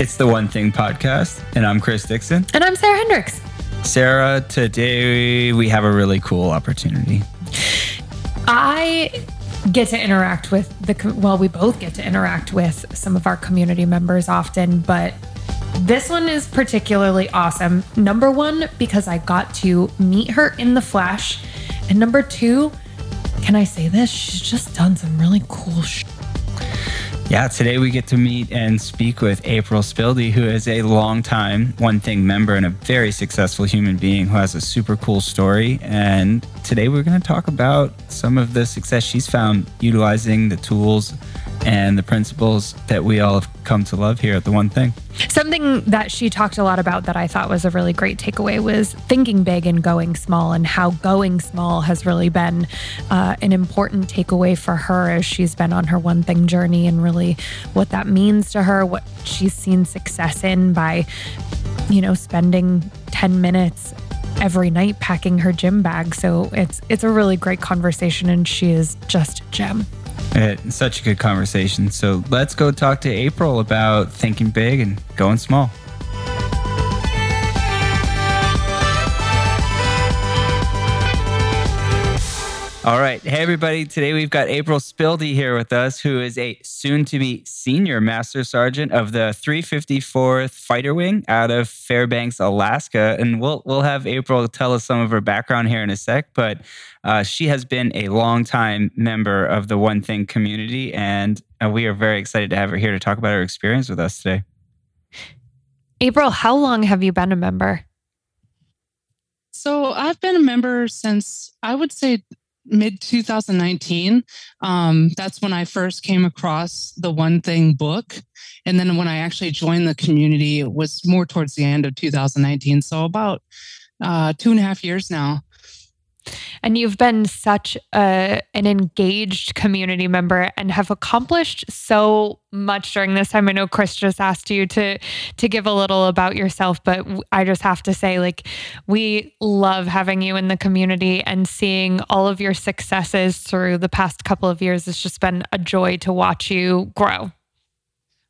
It's the One Thing podcast, and I'm Chris Dixon. And I'm Sarah Hendricks. Sarah, today we have a really cool opportunity. I get to interact with the, well, we both get to interact with some of our community members often, but this one is particularly awesome. Number one, because I got to meet her in the flesh. And number two, can I say this? She's just done some really cool shit. Yeah, today we get to meet and speak with April Spilde, who is a longtime One Thing member and a very successful human being who has a super cool story. And today we're going to talk about some of the success she's found utilizing the tools and the principles that we all have come to love here at The One Thing. Something that she talked a lot about that I thought was a really great takeaway was thinking big and going small, and how going small has really been uh, an important takeaway for her as she's been on her One Thing journey and really what that means to her, what she's seen success in by, you know, spending 10 minutes every night packing her gym bag. So it's it's a really great conversation and she is just a gem. It's such a good conversation. So let's go talk to April about thinking big and going small. All right. Hey, everybody. Today we've got April Spilde here with us, who is a soon to be senior master sergeant of the 354th Fighter Wing out of Fairbanks, Alaska. And we'll, we'll have April tell us some of her background here in a sec. But uh, she has been a longtime member of the One Thing community. And uh, we are very excited to have her here to talk about her experience with us today. April, how long have you been a member? So I've been a member since I would say mid 2019 um, that's when i first came across the one thing book. And then when i actually joined the community it was more towards the end of 2019 so about uh, two and a half years now and you've been such a, an engaged community member and have accomplished so much during this time. I know Chris just asked you to to give a little about yourself, but I just have to say like we love having you in the community and seeing all of your successes through the past couple of years. It's just been a joy to watch you grow.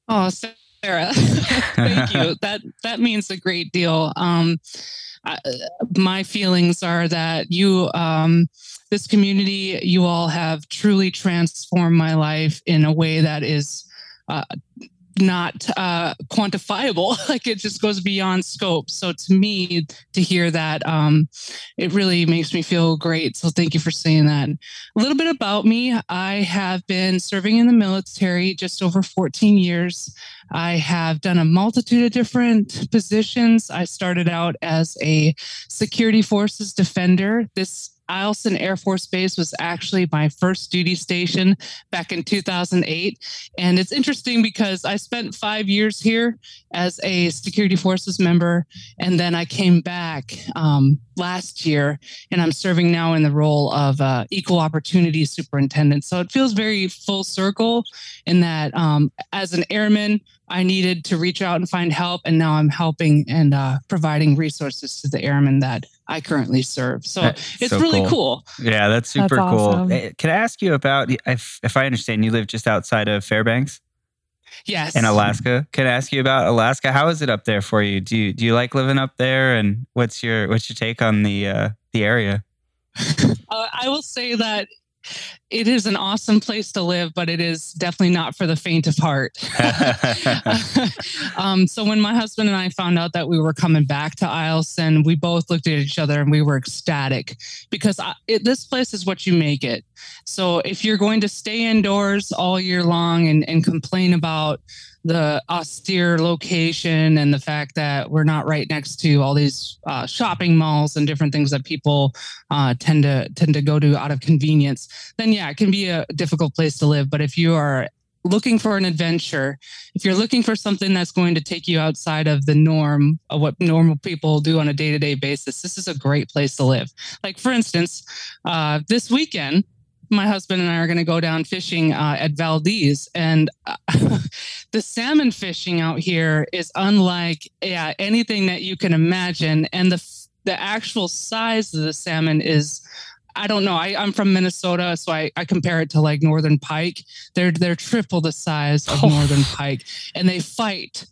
Oh, Sarah, thank you. That that means a great deal. Um, my feelings are that you, um, this community, you all have truly transformed my life in a way that is uh, not uh, quantifiable. like it just goes beyond scope. So to me, to hear that, um, it really makes me feel great. So thank you for saying that. A little bit about me I have been serving in the military just over 14 years. I have done a multitude of different positions. I started out as a security forces defender. This Eielson Air Force Base was actually my first duty station back in 2008. And it's interesting because I spent five years here as a security forces member. And then I came back um, last year and I'm serving now in the role of uh, equal opportunity superintendent. So it feels very full circle in that um, as an airman, I needed to reach out and find help. And now I'm helping and uh, providing resources to the airmen that I currently serve. So that's it's so really cool. cool. Yeah, that's super that's cool. Eh, can I ask you about if, if I understand you live just outside of Fairbanks? Yes. In Alaska. Can I ask you about Alaska? How is it up there for you? Do you do you like living up there and what's your what's your take on the uh the area? uh, I will say that it is an awesome place to live, but it is definitely not for the faint of heart. um, so when my husband and I found out that we were coming back to Eielson, we both looked at each other and we were ecstatic because I, it, this place is what you make it. So if you're going to stay indoors all year long and, and complain about the austere location and the fact that we're not right next to all these uh, shopping malls and different things that people uh, tend to tend to go to out of convenience, then yeah, it can be a difficult place to live. But if you are looking for an adventure, if you're looking for something that's going to take you outside of the norm of what normal people do on a day to day basis, this is a great place to live. Like, for instance, uh, this weekend, my husband and I are going to go down fishing uh, at Valdez, and uh, the salmon fishing out here is unlike yeah anything that you can imagine, and the the actual size of the salmon is. I don't know. I, am from Minnesota, so I, I compare it to like northern pike. They're they're triple the size of oh. northern pike, and they fight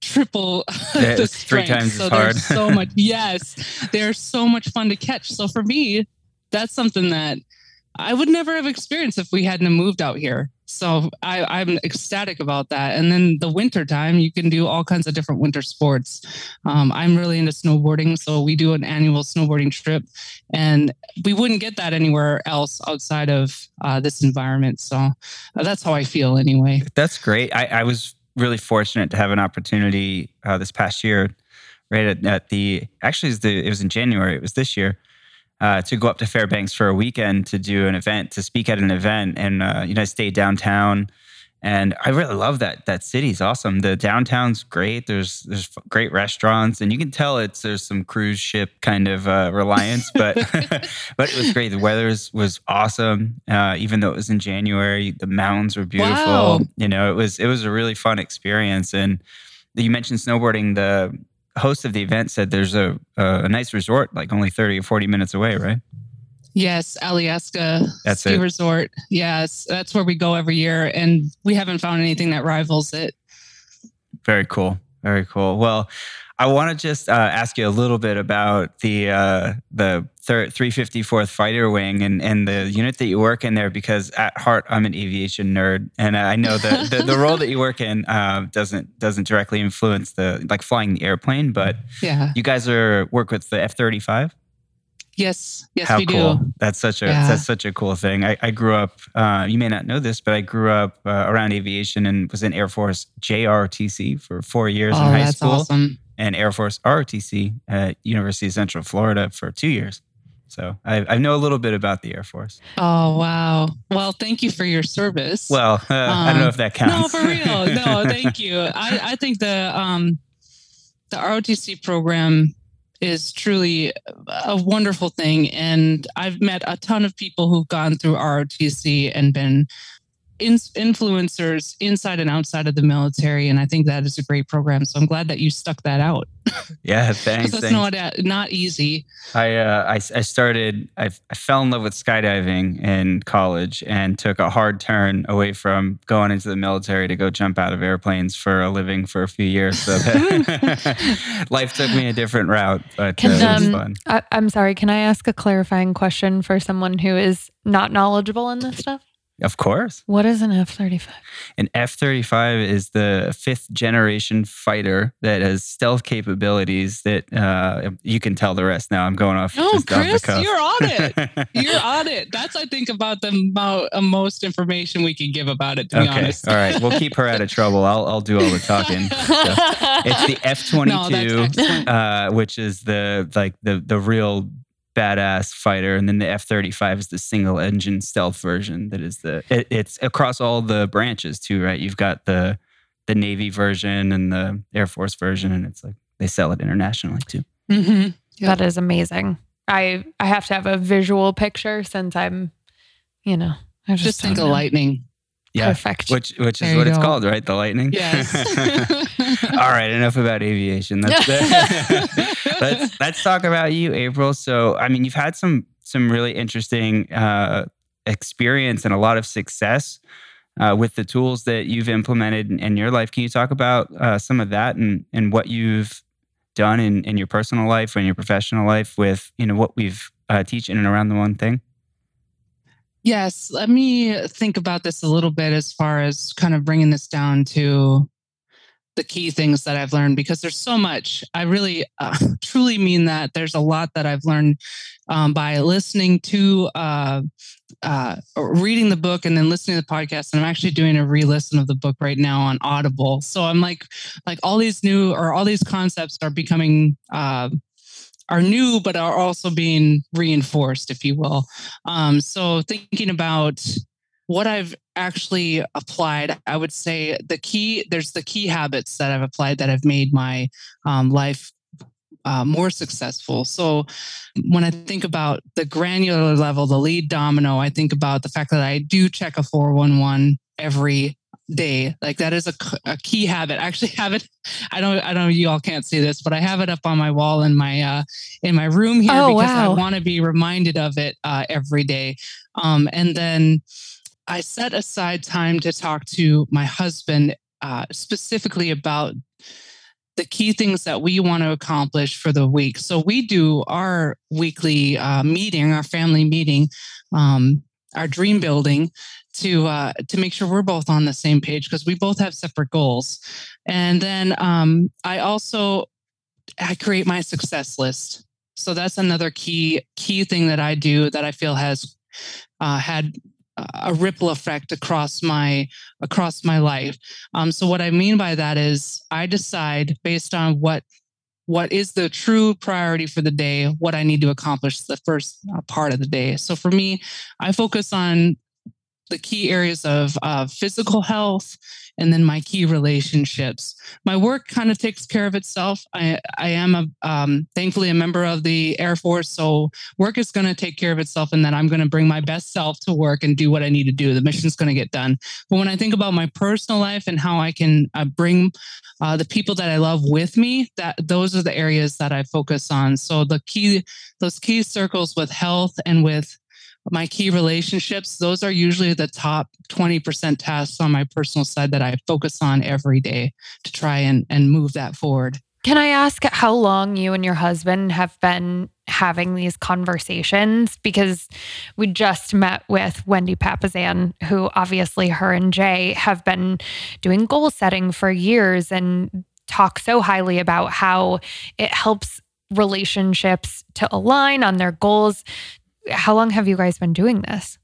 triple Yeah, the it's three strength. times so as hard. there's so much. Yes, they're so much fun to catch. So for me, that's something that I would never have experienced if we hadn't moved out here. So I, I'm ecstatic about that. And then the winter time, you can do all kinds of different winter sports. Um, I'm really into snowboarding, so we do an annual snowboarding trip, and we wouldn't get that anywhere else outside of uh, this environment. So uh, that's how I feel anyway. That's great. I, I was really fortunate to have an opportunity uh, this past year, right at, at the actually it was, the, it was in January. It was this year uh, to go up to Fairbanks for a weekend to do an event to speak at an event, and uh, you know I stayed downtown. And I really love that. That city's awesome. The downtown's great. There's there's great restaurants, and you can tell it's there's some cruise ship kind of uh, reliance, but but it was great. The weather was, was awesome. Uh, even though it was in January, the mountains were beautiful. Wow. You know, it was it was a really fun experience. And you mentioned snowboarding. The host of the event said there's a a, a nice resort like only thirty or forty minutes away, right? Yes, Alyeska That's Ski it. Resort. Yes, that's where we go every year, and we haven't found anything that rivals it. Very cool. Very cool. Well, I want to just uh, ask you a little bit about the uh, the thir- 354th Fighter Wing and, and the unit that you work in there because at heart I'm an aviation nerd and I know that the, the role that you work in uh, doesn't doesn't directly influence the like flying the airplane, but Yeah. you guys are work with the F-35. Yes. Yes, How we cool! do. That's such a Yeah. that's such a cool thing. I, I grew up. Uh, you may not know this, but I grew up uh, around aviation and was in Air Force JROTC for four years in Oh, high that's school awesome. And Air Force ROTC at University of Central Florida for two years. So I, I know a little bit about the Air Force. Oh wow. Well, thank you for your service. Well, uh, I don't know Um, if that counts. no, for real. No, thank you. I, I think the um the ROTC program is truly a wonderful thing. And I've met a ton of people who've gone through ROTC and been in, influencers inside and outside of the military. And I think that is a great program. So I'm glad that you stuck that out. Yeah, thanks. that's thanks. not, uh, not easy. I, uh, I I started. I, I fell in love with skydiving in college and took a hard turn away from going into the military to go jump out of airplanes for a living for a few years. So that life took me a different route, but Can, uh, it was um, fun. I, I'm sorry. Can I ask a clarifying question for someone who is not knowledgeable in this stuff? Of course. What is an F 35? An F 35 is the fifth generation fighter that has stealth capabilities that uh, you can tell the rest now. I'm going off. No, off the Chris, cuff. you're on it. You're on it. That's, I think, about the mo- uh, most information we can give about it, to be okay. honest. All right. We'll keep her out of trouble. I'll, I'll do all the talking. it's the F No, that's 22, excellent. uh, which is the like the the real badass fighter, and then the F 35 is the single engine stealth version. That is the it, it's across all the branches too, right? You've got the the Navy version and the Air Force version, and it's like they sell it internationally too. Mhm. Yeah. That is amazing. I I have to have a visual picture since I'm, you know, I just, Just think of lightning. Yeah, Perfect. which which is There what it's go. called, right? The lightning. Yes. All right, enough about aviation. Let's, let's let's talk about you, April. So, I mean, you've had some some really interesting uh, experience and a lot of success uh, with the tools that you've implemented in, in your life. Can you talk about uh, some of that and and what you've done in in your personal life in your professional life with you know what we've uh, teach in and around the one thing? Yes, let me think about this a little bit as far as kind of bringing this down to the key things that I've learned because there's so much. I really uh, truly mean that. There's a lot that I've learned um, by listening to, uh, uh, reading the book, and then listening to the podcast. And I'm actually doing a re-listen of the book right now on Audible. So I'm like, like all these new or all these concepts are becoming. Uh, are new, but are also being reinforced, if you will. Um, so thinking about what I've actually applied, I would say the key, there's the key habits that I've applied that have made my um, life uh, more successful. So when I think about the granular level, the lead domino, I think about the fact that I do check a 411 every day. Like that is a, a key habit. I actually have it. I don't, I don't, know you all can't see this, but I have it up on my wall in my, uh, in my room here Oh, because I want to be reminded of it uh, every day. Um, and then I set aside time to talk to my husband uh, specifically about the key things that we want to accomplish for the week. So we do our weekly uh, meeting, our family meeting, um, our dream building to uh, to make sure we're both on the same page because we both have separate goals. And then um, I also I create my success list. So that's another key key thing that I do that I feel has uh, had a ripple effect across my across my life. Um, so what I mean by that is I decide based on what what is the true priority for the day, what I need to accomplish the first uh, part of the day. So for me, I focus on the key areas of uh, physical health and then my key relationships. My work kind of takes care of itself. I, I am a um, thankfully a member of the Air Force, so work is going to take care of itself, and then I'm going to bring my best self to work and do what I need to do. The mission's going to get done. But when I think about my personal life and how I can uh, bring uh, the people that I love with me, that those are the areas that I focus on. So the key, those key circles with health and with my key relationships, those are usually the top 20% tasks on my personal side that I focus on every day to try and, and move that forward. Can I ask how long you and your husband have been having these conversations? Because we just met with Wendy Papasan, who obviously her and Jay have been doing goal setting for years and talk so highly about how it helps relationships to align on their goals how long have you guys been doing this?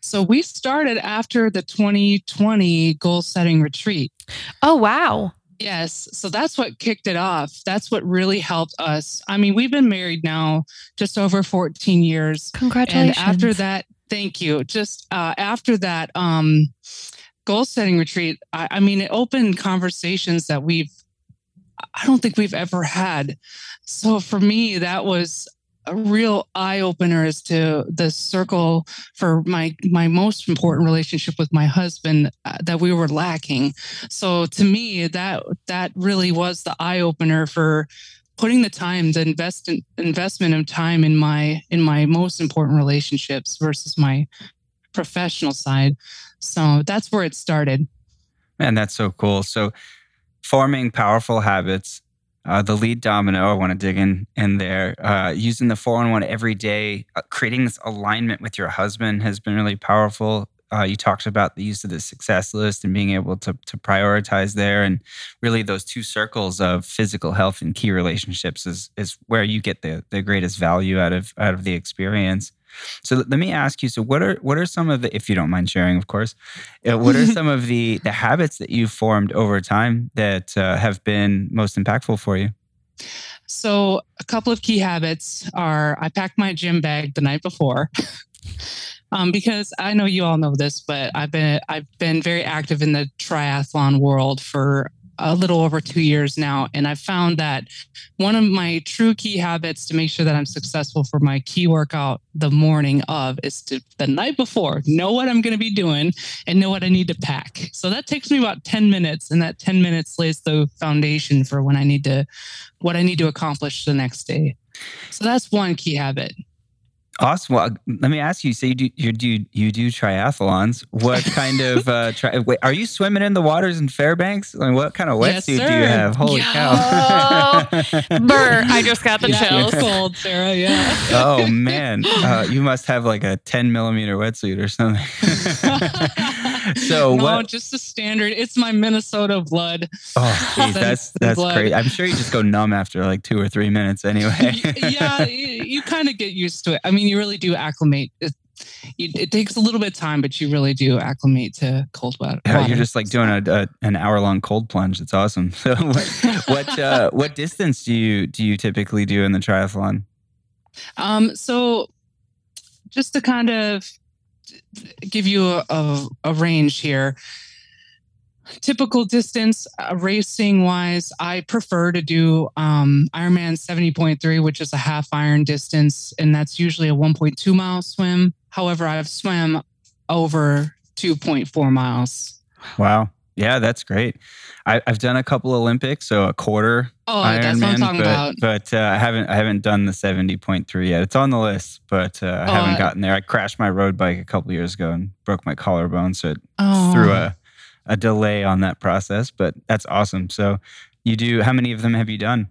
So we started after the 2020 goal setting retreat. Oh, wow. Yes. So that's what kicked it off. That's what really helped us. I mean, we've been married now just over 14 years. Congratulations. And after that, thank you. Just uh, after that um, goal setting retreat, I, I mean, it opened conversations that we've, I don't think we've ever had. So for me, that was a real eye opener as to the circle for my my most important relationship with my husband uh, that we were lacking. So to me, that that really was the eye opener for putting the time, the invest in, investment of time in my in my most important relationships versus my professional side. So that's where it started. Man, that's so cool. So forming powerful habits uh, the lead domino, I want to dig in in there. Uh, using the 411 every day, uh, creating this alignment with your husband has been really powerful. Uh, you talked about the use of the success list and being able to to prioritize there, and really those two circles of physical health and key relationships is is where you get the the greatest value out of out of the experience. So let me ask you. So what are what are some of the, if you don't mind sharing, of course, uh, what are some of the the habits that you've formed over time that uh, have been most impactful for you? So a couple of key habits are: I pack my gym bag the night before. Um, because I know you all know this, but I've been I've been very active in the triathlon world for a little over two years now. And I've found that one of my true key habits to make sure that I'm successful for my key workout the morning of is to the night before know what I'm going to be doing and know what I need to pack. So that takes me about 10 minutes. And that 10 minutes lays the foundation for when I need to, what I need to accomplish the next day. So that's one key habit. Awesome. Well, let me ask you. So you do you do you do triathlons? What kind of uh, tri- wait, are you swimming in the waters in Fairbanks? I mean, what kind of wetsuit yes, do you have? Holy yeah. cow! Burr, I just got the yeah, chills. Cold, Sarah. Yeah. oh man, uh, you must have like a ten millimeter wetsuit or something. So no, what? just the standard. It's my Minnesota blood. Oh, geez, that's that's great. I'm sure you just go numb after like two or three minutes anyway. yeah, you, you kind of get used to it. I mean mean, you really do acclimate. It, it, takes a little bit of time, but you really do acclimate to cold water. Yeah, you're just like doing a, a an hour long cold plunge. It's awesome. So, what what, uh, what distance do you do you typically do in the triathlon? Um, so just to kind of give you a, a, a range here, typical distance uh, racing wise, I prefer to do um, Ironman 70.3, which is a half iron distance, and that's usually a 1.2 mile swim. However, I've swam over 2.4 miles. Wow. Yeah, that's great. I, have done a couple Olympics, so a quarter oh, Ironman, but, about. but uh, I haven't I haven't done the seventy point three yet. It's on the list, but uh, I oh, haven't gotten there. I crashed my road bike a couple years ago and broke my collarbone, so it oh. threw a a delay on that process, but that's awesome. So You do. How many of them have you done?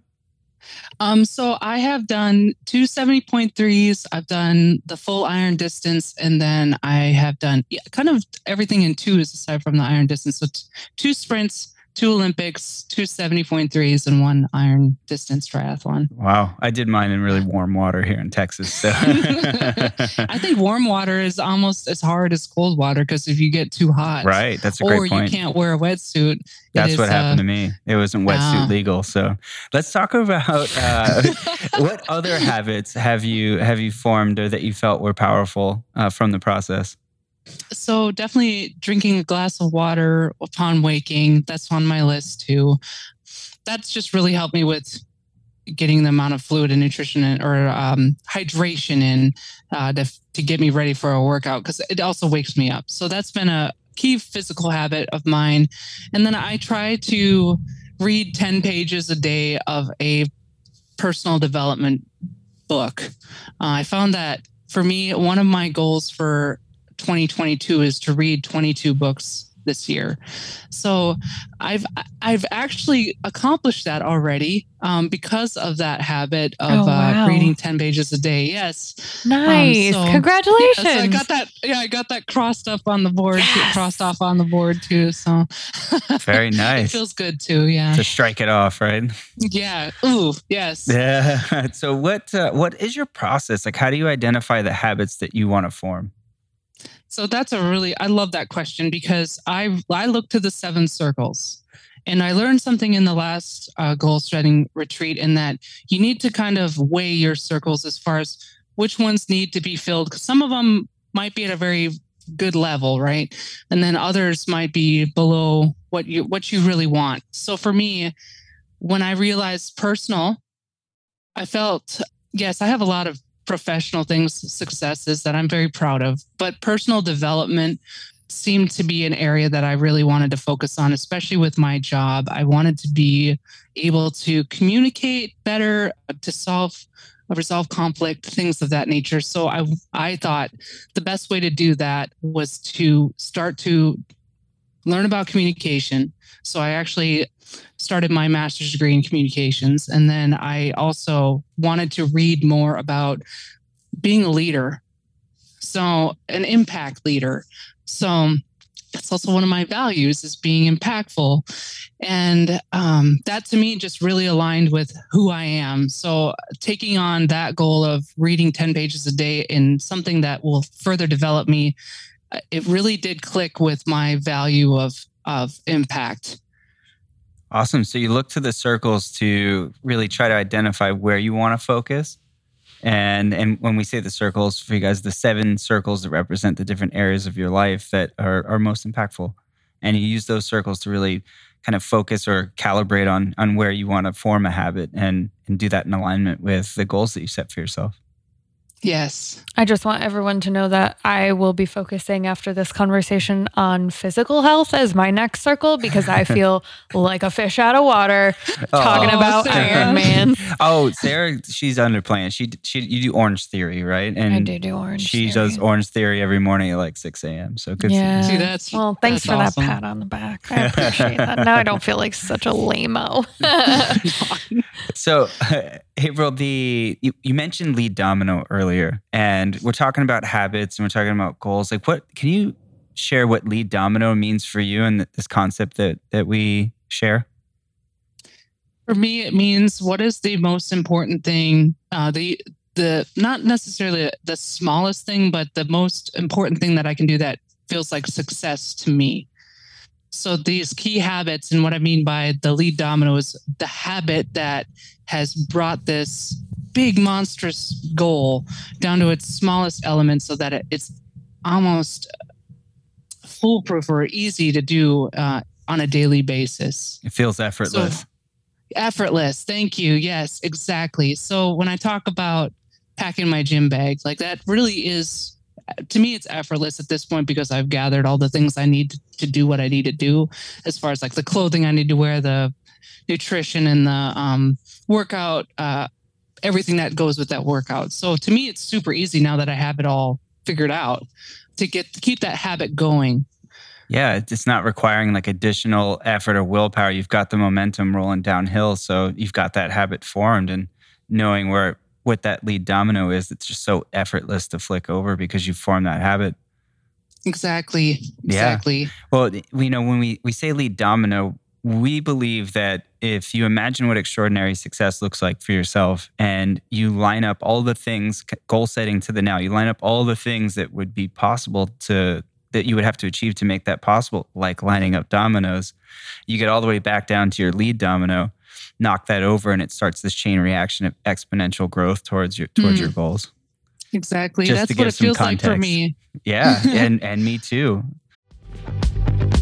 Um, so I have done two 70.3s. I've done the full iron distance, and then I have done kind of everything in twos aside from the iron distance. So t- two sprints, two Olympics, two 70.3s, and one iron distance triathlon. Wow. I did mine in really warm water here in Texas. So. I think warm water is almost as hard as cold water because if you get too hot, right. That's a great or point. you can't wear a wetsuit. That's is, what happened uh, to me. It wasn't wetsuit uh, legal. So let's talk about uh, what other habits have you have you formed or that you felt were powerful uh, from the process? So definitely drinking a glass of water upon waking. That's on my list too. That's just really helped me with getting the amount of fluid and nutrition in, or um, hydration in uh, to, to get me ready for a workout because it also wakes me up. So that's been a key physical habit of mine. And then I try to read 10 pages a day of a personal development book. Uh, I found that for me, one of my goals for 2022 is to read 22 books this year. So I've I've actually accomplished that already um, because of that habit of oh, uh, wow. uh, reading 10 pages a day. Yes. Nice. Um, so, Congratulations. Yeah, so I got that. Yeah, I got that crossed up on the board, yes. crossed off on the board too. So very nice. it feels good too. Yeah. To strike it off, right? Yeah. Ooh, yes. Yeah. So what uh, what is your process? Like how do you identify the habits that you want to form? So that's a really I love that question because I I look to the seven circles. And I learned something in the last uh, goal setting retreat in that you need to kind of weigh your circles as far as which ones need to be filled. Because some of them might be at a very good level, right? And then others might be below what you what you really want. So for me, when I realized personal, I felt yes, I have a lot of professional things, successes that I'm very proud of, but personal development seemed to be an area that I really wanted to focus on, especially with my job. I wanted to be able to communicate better, to solve resolve conflict, things of that nature. So I I thought the best way to do that was to start to learn about communication. So I actually started my master's degree in communications. And then I also wanted to read more about being a leader. So, an impact leader. So, that's also one of my values is being impactful and um, that to me just really aligned with who i am so taking on that goal of reading 10 pages a day in something that will further develop me it really did click with my value of of impact Awesome. So you look to the circles to really try to identify where you want to focus. And and when we say the circles for you guys, the seven circles that represent the different areas of your life that are, are most impactful. And you use those circles to really kind of focus or calibrate on on where you want to form a habit and and do that in alignment with the goals that you set for yourself. Yes. I just want everyone to know that I will be focusing after this conversation on physical health as my next circle because I feel like a fish out of water talking oh, about Sarah. Iron Man. Oh, Sarah, she's underplaying. She she you do Orange Theory, right? And I do do Orange. She theory. does Orange Theory every morning at like six a.m. So good. Yeah. See, that's well. Thanks that's for awesome. that pat on the back. I appreciate that. Now I don't feel like such a lameo. so, uh, April, the you, you mentioned lead domino earlier, and we're talking about habits and we're talking about goals. Like, what can you share what lead domino means for you and this concept that that we share? For me, it means what is the most important thing. Uh, the the not necessarily the smallest thing, but the most important thing that I can do that feels like success to me. So these key habits, and what I mean by the lead domino is the habit that has brought this big monstrous goal down to its smallest element so that it's almost foolproof or easy to do uh, on a daily basis. It feels effortless. So, effortless. Thank you. Yes, exactly. So when I talk about packing my gym bag, like that really is to me it's effortless at this point because I've gathered all the things I need to, to do what I need to do as far as like the clothing I need to wear, the nutrition and the um, workout uh, everything that goes with that workout. So to me, it's super easy now that I have it all figured out to get to keep that habit going. Yeah, it's not requiring like additional effort or willpower. You've got the momentum rolling downhill, so you've got that habit formed, and knowing where what that lead domino is, it's just so effortless to flick over because you've formed that habit. Exactly. Exactly. Yeah. Well, we know when we we say lead domino, we believe that if you imagine what extraordinary success looks like for yourself and you line up all the things goal setting to the now you line up all the things that would be possible to that you would have to achieve to make that possible like lining up dominoes you get all the way back down to your lead domino knock that over and it starts this chain reaction of exponential growth towards your towards mm. your goals exactly Just that's what it feels context. like for me yeah and and me too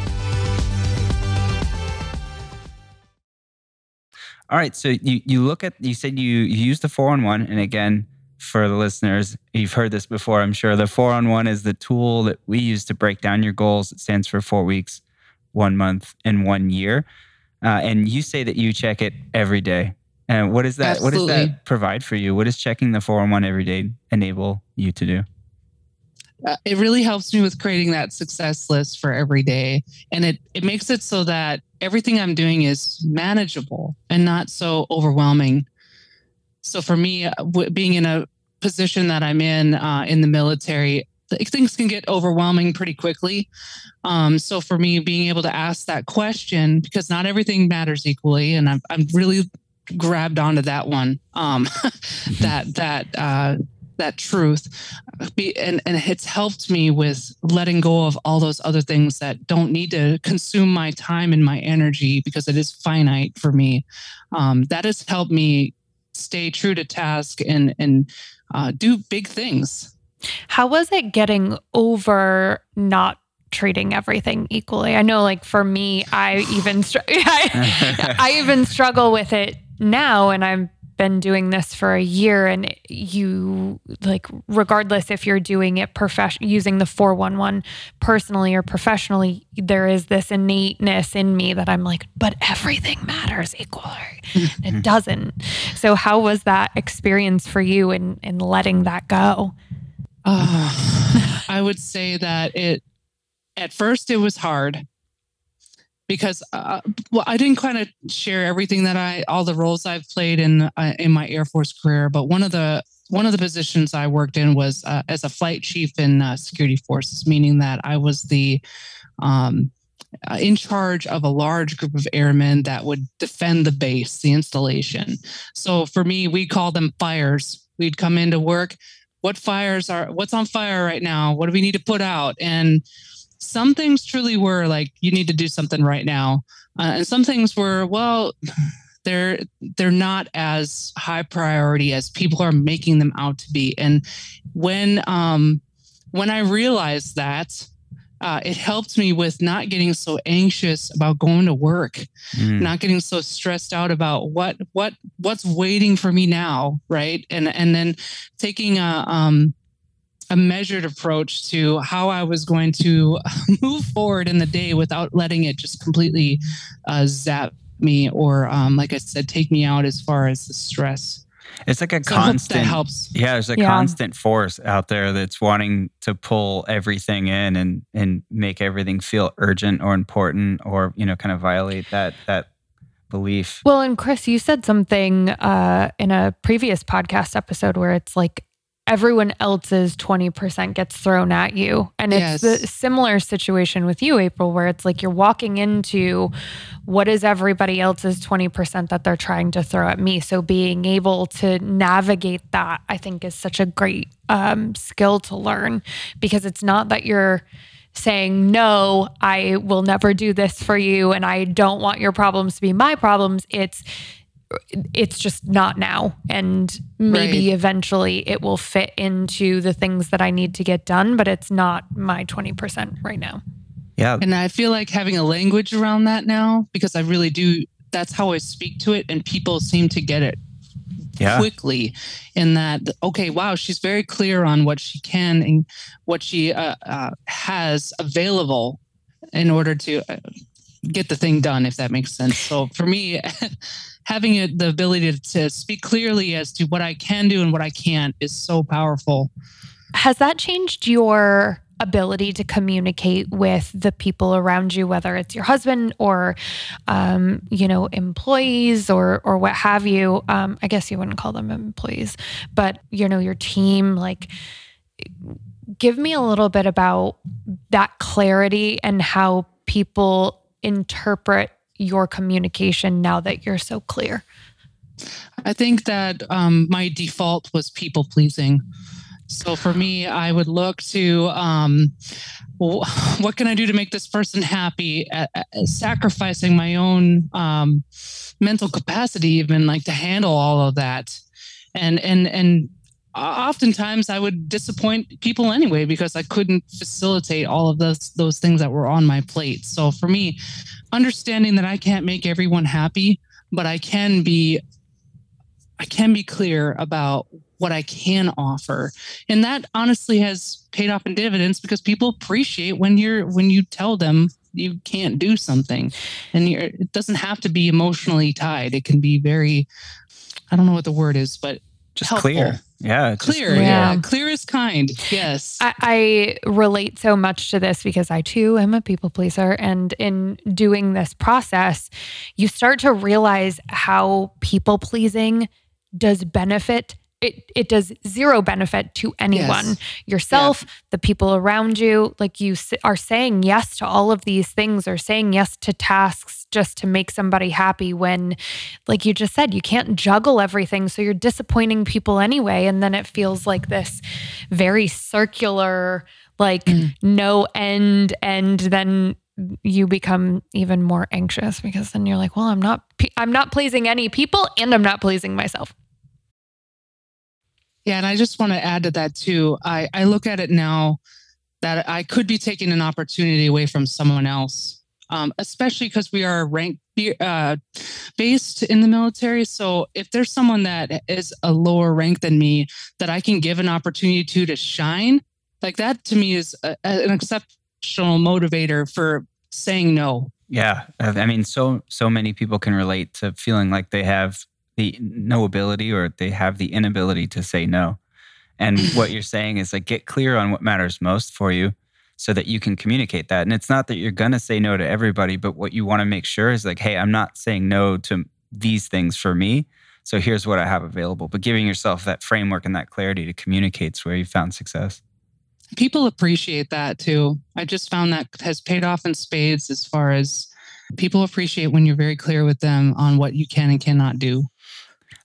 All right. So you, you look at, you said you, you use the 411. And again, for the listeners, you've heard this before, I'm sure. The 411 is the tool that we use to break down your goals. It stands for four weeks, one month, and one year. Uh, and you say that you check it every day. And what is that? Absolutely. What does that provide for you? What does checking the 411 every day enable you to do? Uh, it really helps me with creating that success list for every day. And it it makes it so that everything i'm doing is manageable and not so overwhelming. So for me uh, w- being in a position that i'm in uh, in the military things can get overwhelming pretty quickly. Um, so for me being able to ask that question because not everything matters equally and i'm, I'm really grabbed onto that one um, that that uh, that truth. Be, and, and it's helped me with letting go of all those other things that don't need to consume my time and my energy because it is finite for me. Um, that has helped me stay true to task and and uh, do big things. How was it getting over not treating everything equally? I know like for me i even str- I, I even struggle with it now and i'm been doing this for a year and you like regardless if you're doing it profession using the 411 personally or professionally there is this innateness in me that I'm like but everything matters equally it doesn't. So how was that experience for you in in letting that go? Uh, I would say that it at first it was hard because uh, well, I didn't kind of share everything that I all the roles I've played in uh, in my Air Force career, but one of the one of the positions I worked in was uh, as a flight chief in uh, security forces, meaning that I was the um, uh, in charge of a large group of airmen that would defend the base, the installation. So for me, we call them fires. We'd come into work. What fires are? What's on fire right now? What do we need to put out? And some things truly were like you need to do something right now uh, and some things were well they're they're not as high priority as people are making them out to be and when um when i realized that uh, it helped me with not getting so anxious about going to work, mm. not getting so stressed out about what what what's waiting for me now, right? And and then taking a um, a measured approach to how I was going to move forward in the day without letting it just completely uh, zap me or, um, like I said, take me out as far as the stress. It's like a so constant helps. Yeah, there's a yeah. constant force out there that's wanting to pull everything in and and make everything feel urgent or important or you know kind of violate that that belief. Well, and Chris, you said something uh, in a previous podcast episode where it's like everyone else's 20% gets thrown at you. And it's yes. the similar situation with you, April, where it's like you're walking into what is everybody else's 20% that they're trying to throw at me. So being able to navigate that, I think, is such a great um, skill to learn because it's not that you're saying, no, I will never do this for you and I don't want your problems to be my problems. It's, it's just not now. And maybe right. eventually it will fit into the things that I need to get done, but it's not my 20% right now. Yeah. And I feel like having a language around that now because I really do that's how I speak to it and people seem to get it yeah. quickly in that okay wow she's very clear on what she can and what she uh, uh, has available in order to uh, get the thing done if that makes sense so for me having it, the ability to, to speak clearly as to what I can do and what I can't is so powerful. Has that changed your ability to communicate with the people around you, whether it's your husband or, um, you know, employees or or what have you? Um, I guess you wouldn't call them employees, but you know, your team. Like, give me a little bit about that clarity and how people interpret your communication now that you're so clear? I think that um, my default was people pleasing. So for me, I would look to um, what can I do to make this person happy, sacrificing my own um, mental capacity, even like to handle all of that, and and and oftentimes I would disappoint people anyway because I couldn't facilitate all of those those things that were on my plate. So for me, understanding that I can't make everyone happy, but I can be I can be clear about what I can offer. And that honestly has paid off in dividends because people appreciate when you're when you tell them you can't do something. And it doesn't have to be emotionally tied. It can be very I don't know what the word is, but just helpful. clear. Yeah, clear. Clear. Yeah. clear is kind. Yes. I, I, relate so much to this because I too am a people pleaser. And in doing this process, you start to realize how people pleasing does benefit it it does zero benefit to anyone yes. yourself yeah. the people around you like you are saying yes to all of these things or saying yes to tasks just to make somebody happy when like you just said you can't juggle everything so you're disappointing people anyway and then it feels like this very circular like mm. no end and then you become even more anxious because then you're like well i'm not i'm not pleasing any people and i'm not pleasing myself yeah, and I just want to add to that too. I, I look at it now that I could be taking an opportunity away from someone else, um, especially because we are rank uh, based in the military. So if there's someone that is a lower rank than me that I can give an opportunity to to shine, like that to me is a, an exceptional motivator for saying no. Yeah, I mean, so so many people can relate to feeling like they have the no ability or they have the inability to say no. And what you're saying is like get clear on what matters most for you so that you can communicate that. And it's not that you're going to say no to everybody, but what you want to make sure is like, hey, I'm not saying no to these things for me. So here's what I have available. But giving yourself that framework and that clarity to communicate is where you found success. People appreciate that too. I just found that has paid off in spades as far as people appreciate when you're very clear with them on what you can and cannot do.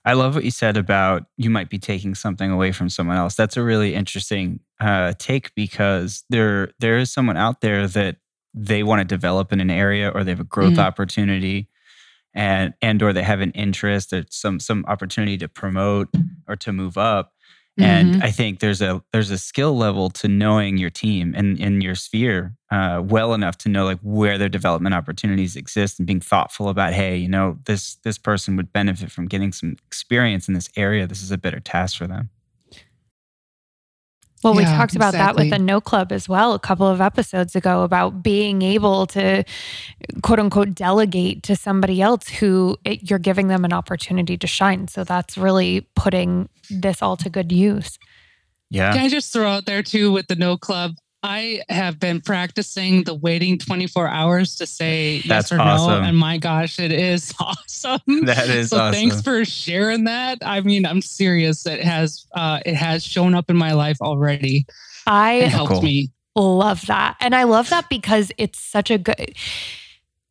I love what you said about you might be taking something away from someone else. That's a really interesting uh, take because there there is someone out there that they want to develop in an area or they have a growth mm-hmm. opportunity and and or they have an interest or some some opportunity to promote or to move up and mm-hmm. I think there's a there's a skill level to knowing your team and in your sphere uh, well enough to know like where their development opportunities exist and being thoughtful about hey you know this this person would benefit from getting some experience in this area. This is a better task for them. Well, we talked about exactly. that with the No Club as well a couple of episodes ago about being able to quote unquote delegate to somebody else who it, you're giving them an opportunity to shine. So that's really putting this all to good use. Yeah. Can I just throw out there too with the No Club? I have been practicing the waiting 24 hours to say That's yes or awesome. no. And my gosh, it is awesome. That is so awesome. thanks for sharing that. I mean, I'm serious. It has uh it has shown up in my life already. I It I helped cool. me. love that. And I love that because it's such a good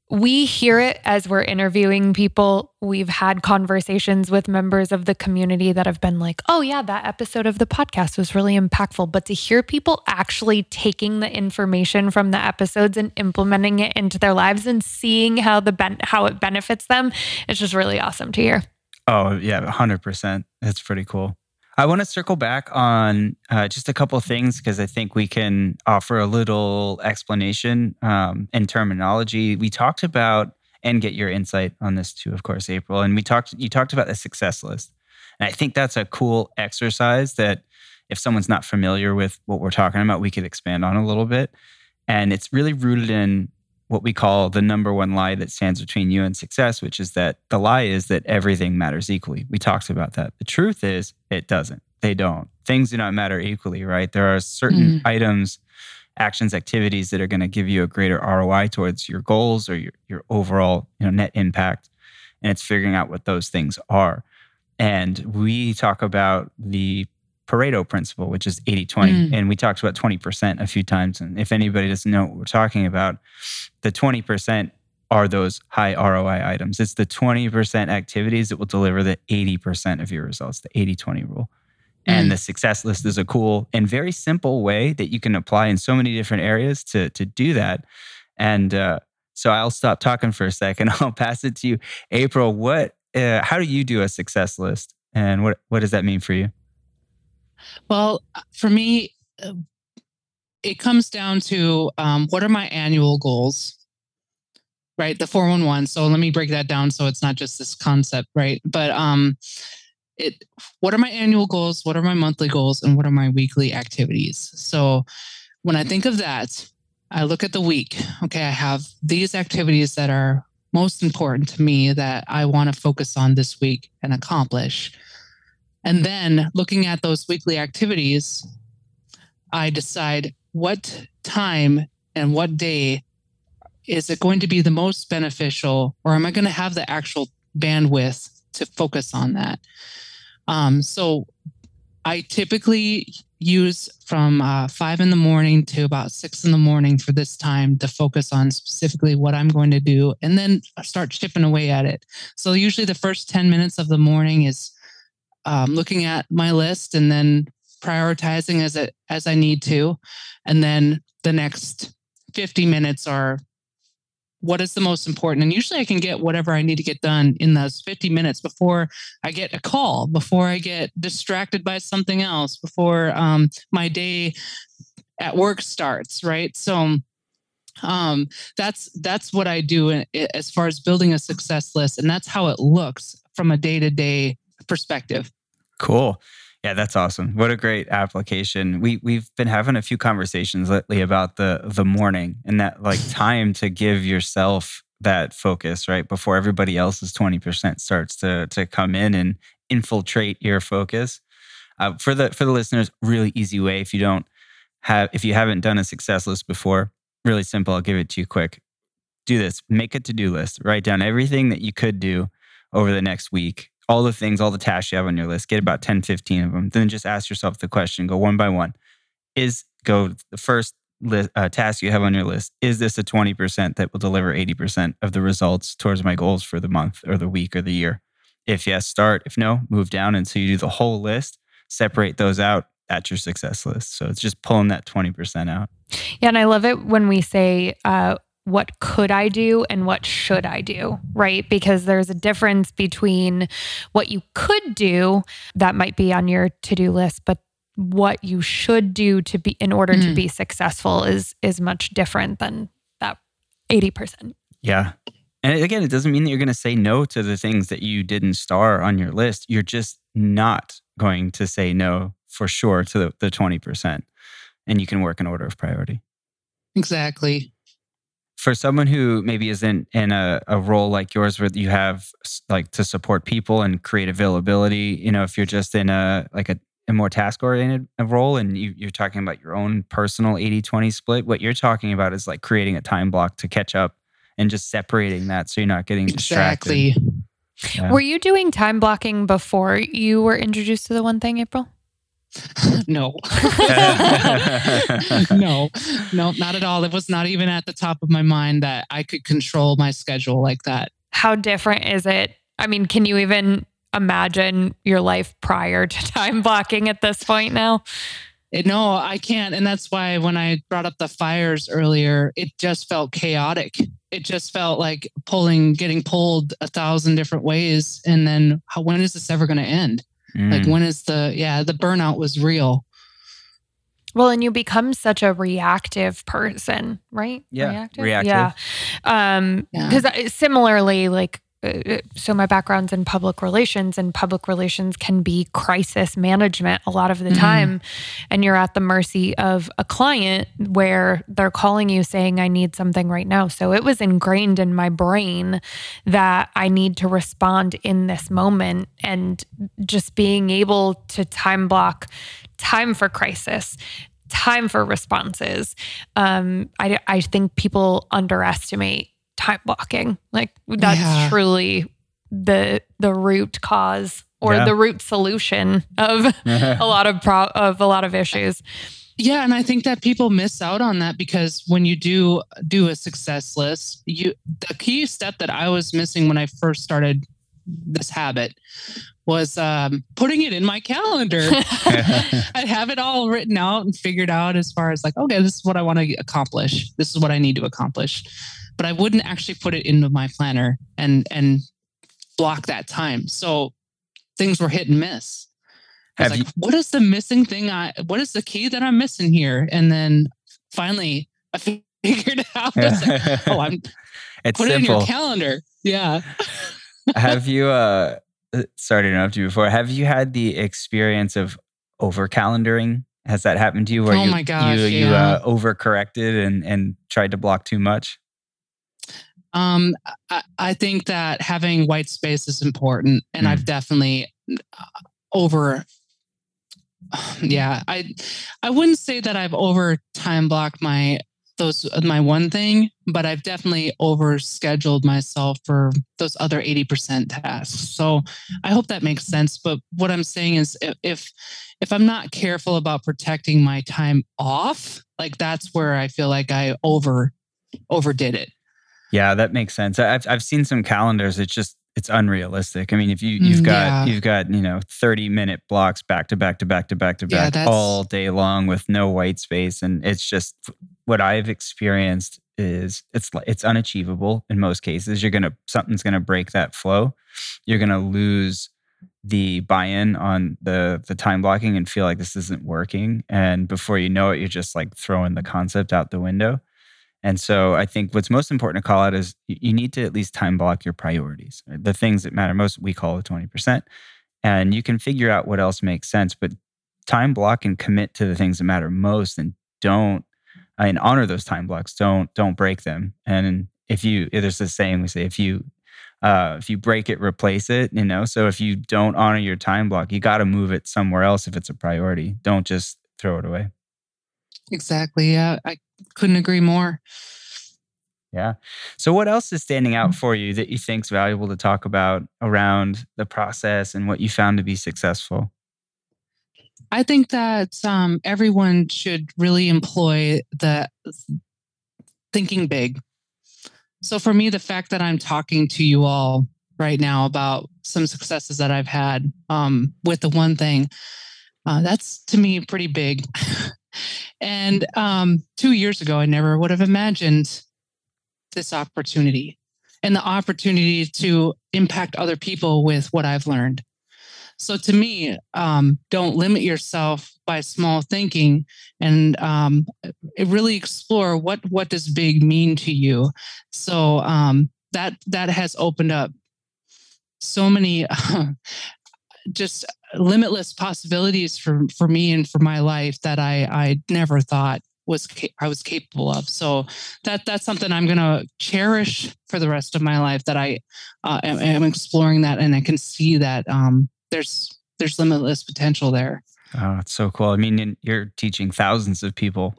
we hear it as we're interviewing people. We've had conversations with members of the community that have been like, oh, yeah, that episode of the podcast was really impactful. But to hear people actually taking the information from the episodes and implementing it into their lives and seeing how the ben- how it benefits them, it's just really awesome to hear. Oh, yeah, 100%. It's pretty cool. I want to circle back on uh, just a couple things because I think we can offer a little explanation um, and terminology. We talked about and get your insight on this too, of course, April. And we talked, you talked about the success list. And I think that's a cool exercise that if someone's not familiar with what we're talking about, we could expand on a little bit. And it's really rooted in what we call the number one lie that stands between you and success, which is that the lie is that everything matters equally. We talked about that. The truth is, it doesn't. They don't. Things do not matter equally, right? There are certain mm-hmm. items, actions, activities that are going to give you a greater ROI towards your goals or your, your overall you know, net impact. And it's figuring out what those things are. And we talk about the Pareto principle, which is 80 20. Mm. And we talked about 20% a few times. And if anybody doesn't know what we're talking about, the 20% are those high ROI items. It's the 20% activities that will deliver the 80% of your results, the 80 20 rule. And Mm. the success list is a cool and very simple way that you can apply in so many different areas to, to do that. And uh, so I'll stop talking for a second. I'll pass it to you. April, what, uh, how do you do a success list? And what, what does that mean for you? Well, for me, uh, it comes down to um, what are my annual goals, right? The 411. So let me break that down so it's not just this concept, right? But um, it what are my annual goals? What are my monthly goals? And what are my weekly activities? So when I think of that, I look at the week. Okay, I have these activities that are most important to me that I want to focus on this week and accomplish. And then looking at those weekly activities, I decide what time and what day is it going to be the most beneficial, or am I going to have the actual bandwidth to focus on that? Um, so I typically use from uh, five in the morning to about six in the morning for this time to focus on specifically what I'm going to do and then start chipping away at it. So usually the first 10 minutes of the morning is um, looking at my list and then prioritizing as it as I need to, and then the next 50 minutes are what is the most important. And usually I can get whatever I need to get done in those 50 minutes before I get a call, before I get distracted by something else, before um, my day at work starts. Right. So um, that's that's what I do in, as far as building a success list, and that's how it looks from a day to day perspective. Cool. Yeah, that's awesome. What a great application. We we've been having a few conversations lately about the the morning and that like time to give yourself that focus, right? Before everybody else's 20% starts to to come in and infiltrate your focus. Uh, for the for the listeners, really easy way if you don't have if you haven't done a success list before, really simple. I'll give it to you quick. Do this. Make a to-do list. Write down everything that you could do over the next week all the things, all the tasks you have on your list, get about 10, 15 of them. Then just ask yourself the question, go one by one. Is go the first list, uh, task you have on your list, is this a 20% that will deliver 80% of the results towards my goals for the month or the week or the year? If yes, start. If no, move down until you do the whole list, separate those out. That's your success list. So it's just pulling that 20% out. Yeah, and I love it when we say, uh, what could I do and what should I do, right? Because there's a difference between what you could do that might be on your to-do list, but what you should do to be in order to Mm. be successful is is much different than that 80%. Yeah. And again, it doesn't mean that you're going to say no to the things that you didn't star on your list. You're just not going to say no for sure to the, the 20%. And you can work in order of priority. Exactly. For someone who maybe isn't in a, a role like yours where you have like to support people and create availability, you know, if you're just in a like a a more task oriented role and you, you're talking about your own personal 80 20 split. What you're talking about is like creating a time block to catch up and just separating that so you're not getting exactly. distracted. Yeah. Were you doing time blocking before you were introduced to the one thing, April? no. no, no, not at all. It was not even at the top of my mind that I could control my schedule like that. How different is it? I mean, can you even imagine your life prior to time blocking at this point now? It, no, I can't. And that's why when I brought up the fires earlier, it just felt chaotic. It just felt like pulling, getting pulled a thousand different ways. And then how, when is this ever going to end? Mm. Like, when is the, yeah, the burnout was real. Well, and you become such a reactive person, right? Yeah, Reactive. reactive. Yeah. Um, Yeah. because similarly, like, uh, so my background's in public relations, and public relations can be crisis management a lot of the Mhm. time, and you're at the mercy of a client where they're calling you saying, "I need something right now." So it was ingrained in my brain that I need to respond in this moment, and just being able to time block time for crisis time for responses um i i think people underestimate time blocking like that's Yeah. truly the the root cause or Yeah. the root solution of a lot of pro- of a lot of issues Yeah, and I think that people miss out on that because when you do do a success list, you the key step that I was missing when I first started this habit was um, putting it in my calendar. I have it all written out and figured out as far as like, okay, this is what I want to accomplish. This is what I need to accomplish. But I wouldn't actually put it into my planner and and block that time. So things were hit and miss. I was Have like, you- what is the missing thing? I what is the key that I'm missing here? And then finally I figured it out. Like, oh, I'm it's put it in your calendar. Yeah. have you uh, sorry to interrupt you before have you had the experience of over calendaring has that happened to you where Oh you gosh, you, you uh, overcorrected and and tried to block too much Um, I, I think that having white space is important, and Mm. I've definitely uh, over. Yeah, I I wouldn't say that I've over time blocked my those my one thing, but I've definitely over scheduled myself for those other eighty percent tasks. So I hope that makes sense. But what I'm saying is, if if I'm not careful about protecting my time off, like that's where I feel like I over overdid it. yeah that makes sense i've i've seen some calendars it's just it's unrealistic i mean if you you've Mm, got yeah. you've got you know 30 minute blocks back to back to back to back to back that's- all day long with no white space and it's just what i've experienced is it's it's unachievable in most cases you're gonna something's gonna break that flow you're gonna lose the buy-in on the the time blocking and feel like this isn't working and before you know it you're just like throwing the concept out the window and so I think what's most important to call out is you need to at least time block your priorities. The things that matter most, we call the 20%. And you can figure out what else makes sense, but time block and commit to the things that matter most and don't and honor those time blocks. Don't don't break them. And if you there's this saying we say if you uh, if you break it, replace it. You know, so if you don't honor your time block, you got to move it somewhere else if it's a priority. Don't just throw it away. Exactly. Yeah, I couldn't agree more. Yeah. So, what else is standing out for you that you think is valuable to talk about around the process and what you found to be successful? I think that um, everyone should really employ the thinking big. So, for me, the fact that I'm talking to you all right now about some successes that I've had um, with the one thing, uh, that's to me pretty big. and um, two years ago, I never would have imagined this opportunity and the opportunity to impact other people with what I've learned. So to me, um, don't limit yourself by small thinking, and um, really explore what what does big mean to you. So um, that that has opened up so many just limitless possibilities for for me and for my life that I I never thought was I was capable of. So that that's something I'm going to cherish for the rest of my life. That I uh, am, am exploring that, and I can see that um, there's there's limitless potential there. Oh, it's so cool. I mean, you're teaching thousands of people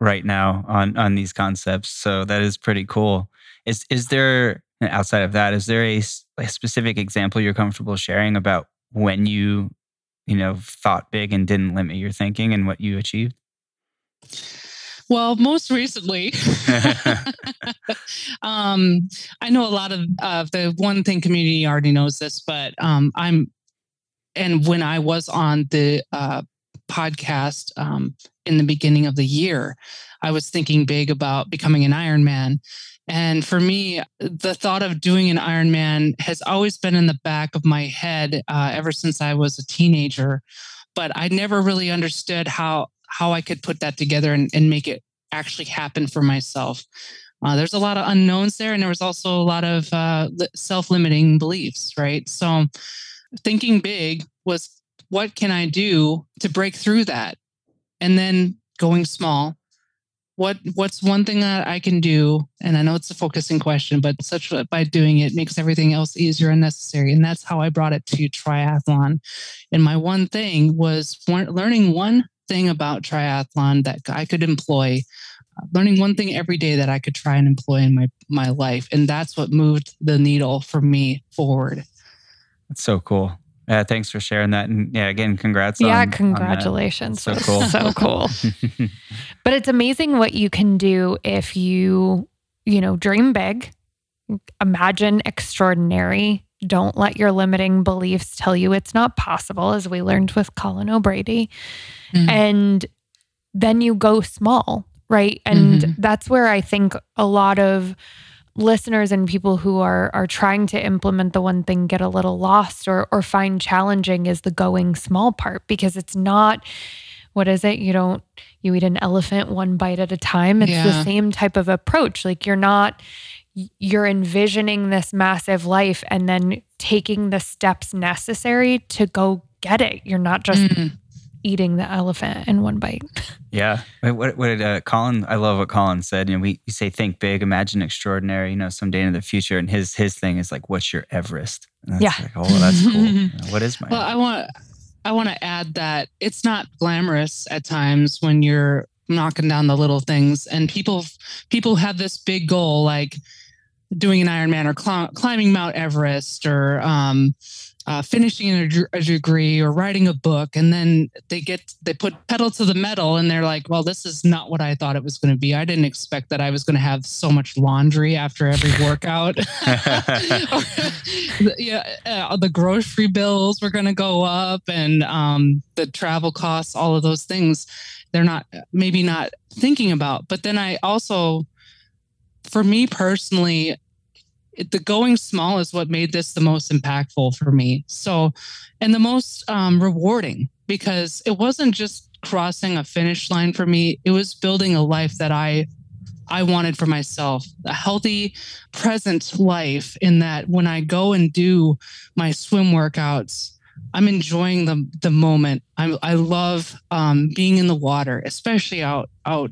right now on on these concepts, so that is pretty cool. Is is there outside of that? Is there a, a specific example you're comfortable sharing about when you, you know, thought big and didn't limit your thinking and what you achieved? Well, most recently, um, I know a lot of uh, the one thing community already knows this, but um, I'm, and when I was on the uh, podcast um, in the beginning of the year, I was thinking big about becoming an Ironman. And for me, the thought of doing an Ironman has always been in the back of my head uh, ever since I was a teenager. But I never really understood how how I could put that together and, and make it actually happen for myself. Uh, there's a lot of unknowns there, and there was also a lot of uh, self-limiting beliefs, right? So, thinking big was what can I do to break through that, and then going small. What what's one thing that I can do? And I know it's a focusing question, but such by doing it makes everything else easier and necessary. And that's how I brought it to triathlon. And my one thing was learning one thing about triathlon that I could employ, learning one thing every day that I could try and employ in my my life, and that's what moved the needle for me forward. That's so cool. Yeah, thanks for sharing that. And yeah, again, congrats. Yeah, on, congratulations. On so cool. so cool. but it's amazing what you can do if you, you know, dream big, imagine extraordinary, don't let your limiting beliefs tell you it's not possible, as we learned with Colin O'Brady. Mm-hmm. And then you go small, right? And mm-hmm. that's where I think a lot of listeners and people who are are trying to implement the one thing get a little lost or or find challenging is the going small part because it's not what is it you don't you eat an elephant one bite at a time it's yeah. the same type of approach like you're not you're envisioning this massive life and then taking the steps necessary to go get it. You're not just mm. Eating the elephant in one bite. Yeah. What, what did uh, Colin? I love what Colin said. You know, we, we say think big, imagine extraordinary. You know, someday in the future, and his his thing is like, what's your Everest? yeah. Like, oh, that's cool. you know, what is my? Well, I want I want to add that it's not glamorous at times when you're knocking down the little things, and people people have this big goal like doing an Ironman or cl- climbing Mount Everest or um, uh, finishing a, a, degree or writing a book, and then they get they put pedal to the metal, and they're like, "Well, this is not what I thought it was going to be. I didn't expect that I was going to have so much laundry after every workout. yeah, uh, the grocery bills were going to go up, and um, the travel costs, all of those things. They're not maybe not thinking about. But then I also for me personally, it, the going small is what made this the most impactful for me. So, and the most um, rewarding because it wasn't just crossing a finish line for me; it was building a life that I I wanted for myself a healthy, present life. In that, when I go and do my swim workouts, I'm enjoying the the moment. I I love um, being in the water, especially out out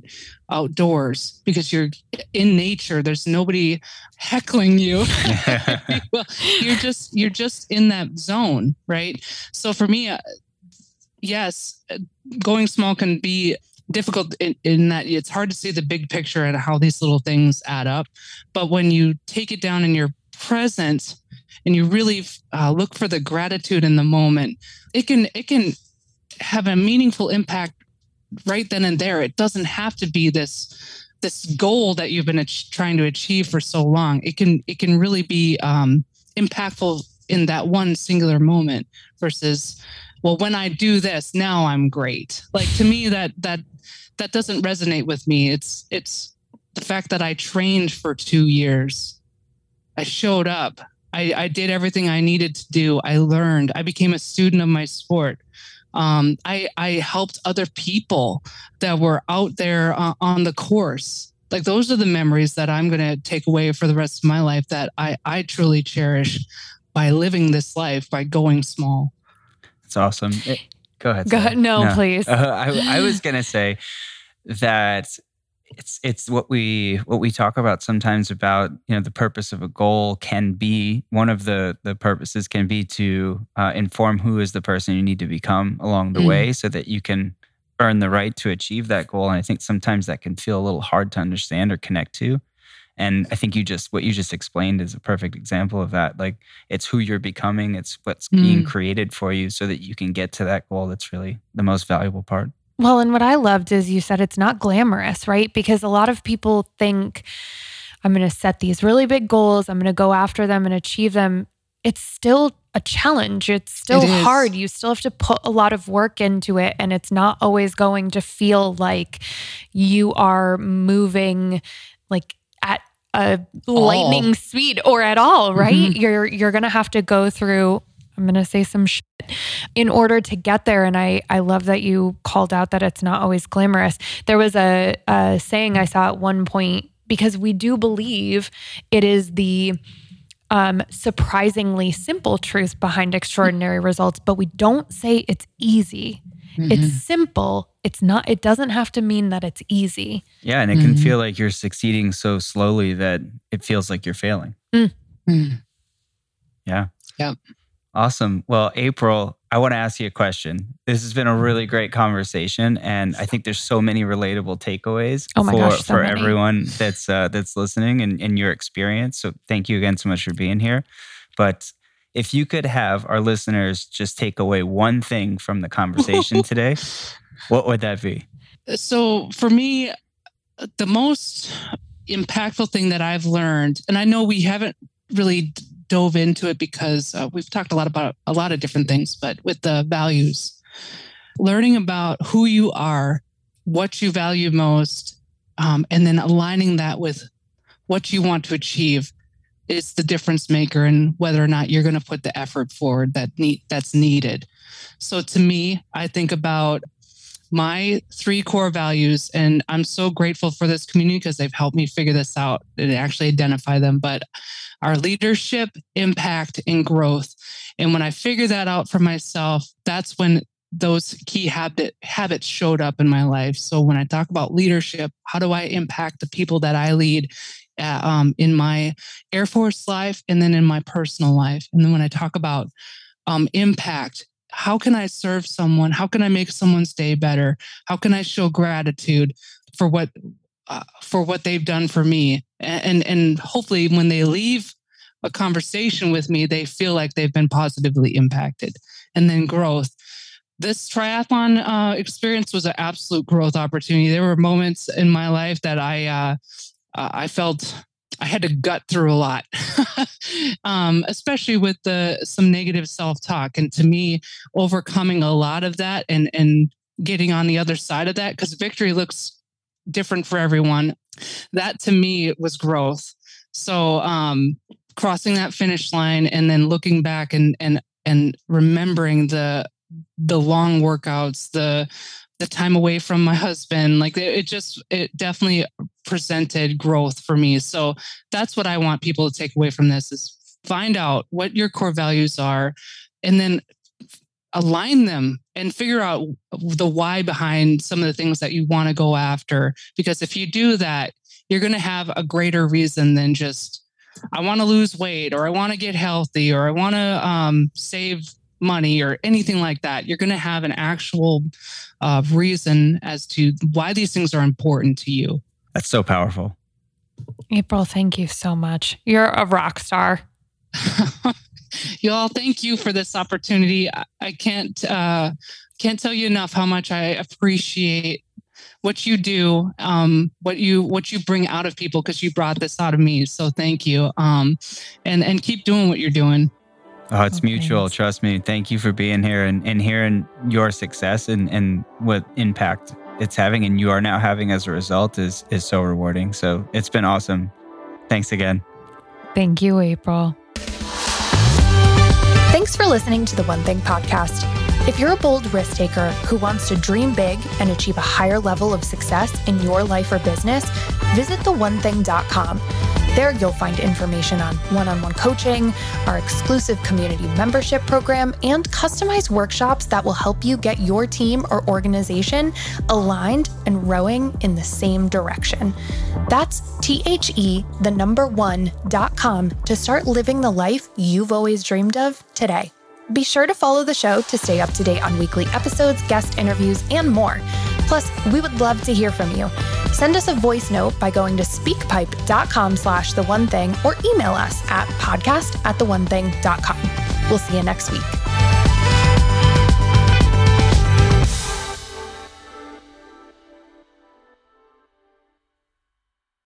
outdoors because you're in nature. There's nobody heckling you. well, you're just you're just in that zone, right? So for me, uh, yes, uh, going small can be difficult in, in, that it's hard to see the big picture and how these little things add up. But when you take it down in your present and you really uh, look for the gratitude in the moment, it can it can have a meaningful impact right then and there. It doesn't have to be this this goal that you've been trying to achieve for so long. It can it can really be um, impactful in that one singular moment versus well when i do this now i'm great like to me that that that doesn't resonate with me it's it's the fact that i trained for two years i showed up I, I did everything I needed to do. I learned. I became a student of my sport. Um, I, I helped other people that were out there uh, on the course. Like those are the memories that I'm going to take away for the rest of my life that I, I truly cherish by living this life, by going small. That's awesome. It, go ahead. Go ahead. No, no. please. Uh, I, I was going to say that it's it's what we what we talk about sometimes about you know the purpose of a goal can be one of the the purposes can be to uh, inform who is the person you need to become along the Mm. way so that you can earn the right to achieve that goal. And i think sometimes that can feel a little hard to understand or connect to. And i think you just what you just explained is a perfect example of that. Like it's who you're becoming. It's what's being Mm. created for you so that you can get to that goal. That's really the most valuable part Well, and what I loved is you said it's not glamorous, right? Because a lot of people think I'm going to set these really big goals, I'm going to go after them and achieve them. It's still a challenge. It's still It hard. You still have to put a lot of work into it. And it's not always going to feel like you are moving like at a lightning speed or at all, right? Mhm. You're you're gonna have to go through I'm gonna say some shit in order to get there. And I I love that you called out that it's not always glamorous. There was a, a saying I saw at one point because we do believe it is the um, surprisingly simple truth behind extraordinary results, but we don't say it's easy. Mhm. It's simple. It's not. It doesn't have to mean that it's easy. yeah and it can Mhm. feel like you're succeeding so slowly that it feels like you're failing Mm. Awesome. Well, April, I want to ask you a question. This has been a really great conversation, and I think there's so many relatable takeaways Oh my for, gosh, so for many. everyone that's uh, that's listening and, and your experience. So thank you again so much for being here. But if you could have our listeners just take away one thing from the conversation today, what would that be? so for me the most impactful thing that i've learned and i know we haven't really dove into it because uh, we've talked a lot about a lot of different things but with the values learning about who you are what you value most um, and then aligning that with what you want to achieve is the difference maker in whether or not you're going to put the effort forward that need that's needed. So to me i think about my three core values and i'm so grateful for this community because they've helped me figure this out and actually identify them but our leadership impact and growth. And when i figured that out for myself that's when those key habit habits showed up in my life. So when i talk about leadership how do i impact the people that i lead uh, um, in my air force life and then in my personal life? And then when i talk about um, impact how can I serve someone? How can I make someone's day better? How can I show gratitude for what uh, for what they've done for me? And and hopefully, when they leave a conversation with me, they feel like they've been positively impacted. And then growth. This triathlon uh, experience was an absolute growth opportunity. There were moments in my life that I uh, uh, I felt I had to gut through a lot, um, especially with the some negative self talk. And to me, overcoming a lot of that and and getting on the other side of that because victory looks different for everyone. That to me was growth. So um, crossing that finish line and then looking back and and and remembering the the long workouts, the the time away from my husband, like it, it just it definitely presented growth for me. So that's what I want people to take away from this is find out what your core values are and then align them and figure out the why behind some of the things that you want to go after because if you do that you're going to have a greater reason than just i want to lose weight or i want to get healthy or i want to um, save money or anything like that you're going to have an actual uh, reason as to why these things are important to you That's so powerful. April, thank you so much. You're a rock star. y'all thank you for this opportunity i, I can't uh can't tell you enough how much i appreciate what you do um what you what you bring out of people because you brought this out of me so thank you um and and keep doing what you're doing Oh, it's Oh, mutual. thanks. Trust me. Thank you for being here and, and hearing your success and, and what impact it's having and you are now having as a result is is so rewarding. So it's been awesome. Thanks again. Thank you, April. Thanks for listening to the One Thing podcast. If you're a bold risk taker who wants to dream big and achieve a higher level of success in your life or business, visit theonething.com. There, you'll find information on one on one coaching, our exclusive community membership program, and customized workshops that will help you get your team or organization aligned and rowing in the same direction. That's T H E, the number one, dot com to start living the life you've always dreamed of today. Be sure to follow the show to stay up to date on weekly episodes, guest interviews, and more. Plus, we would love to hear from you. Send us a voice note by going to speakpipe.com slash the one thing or email us at podcast at the one thing.com. We'll see you next week.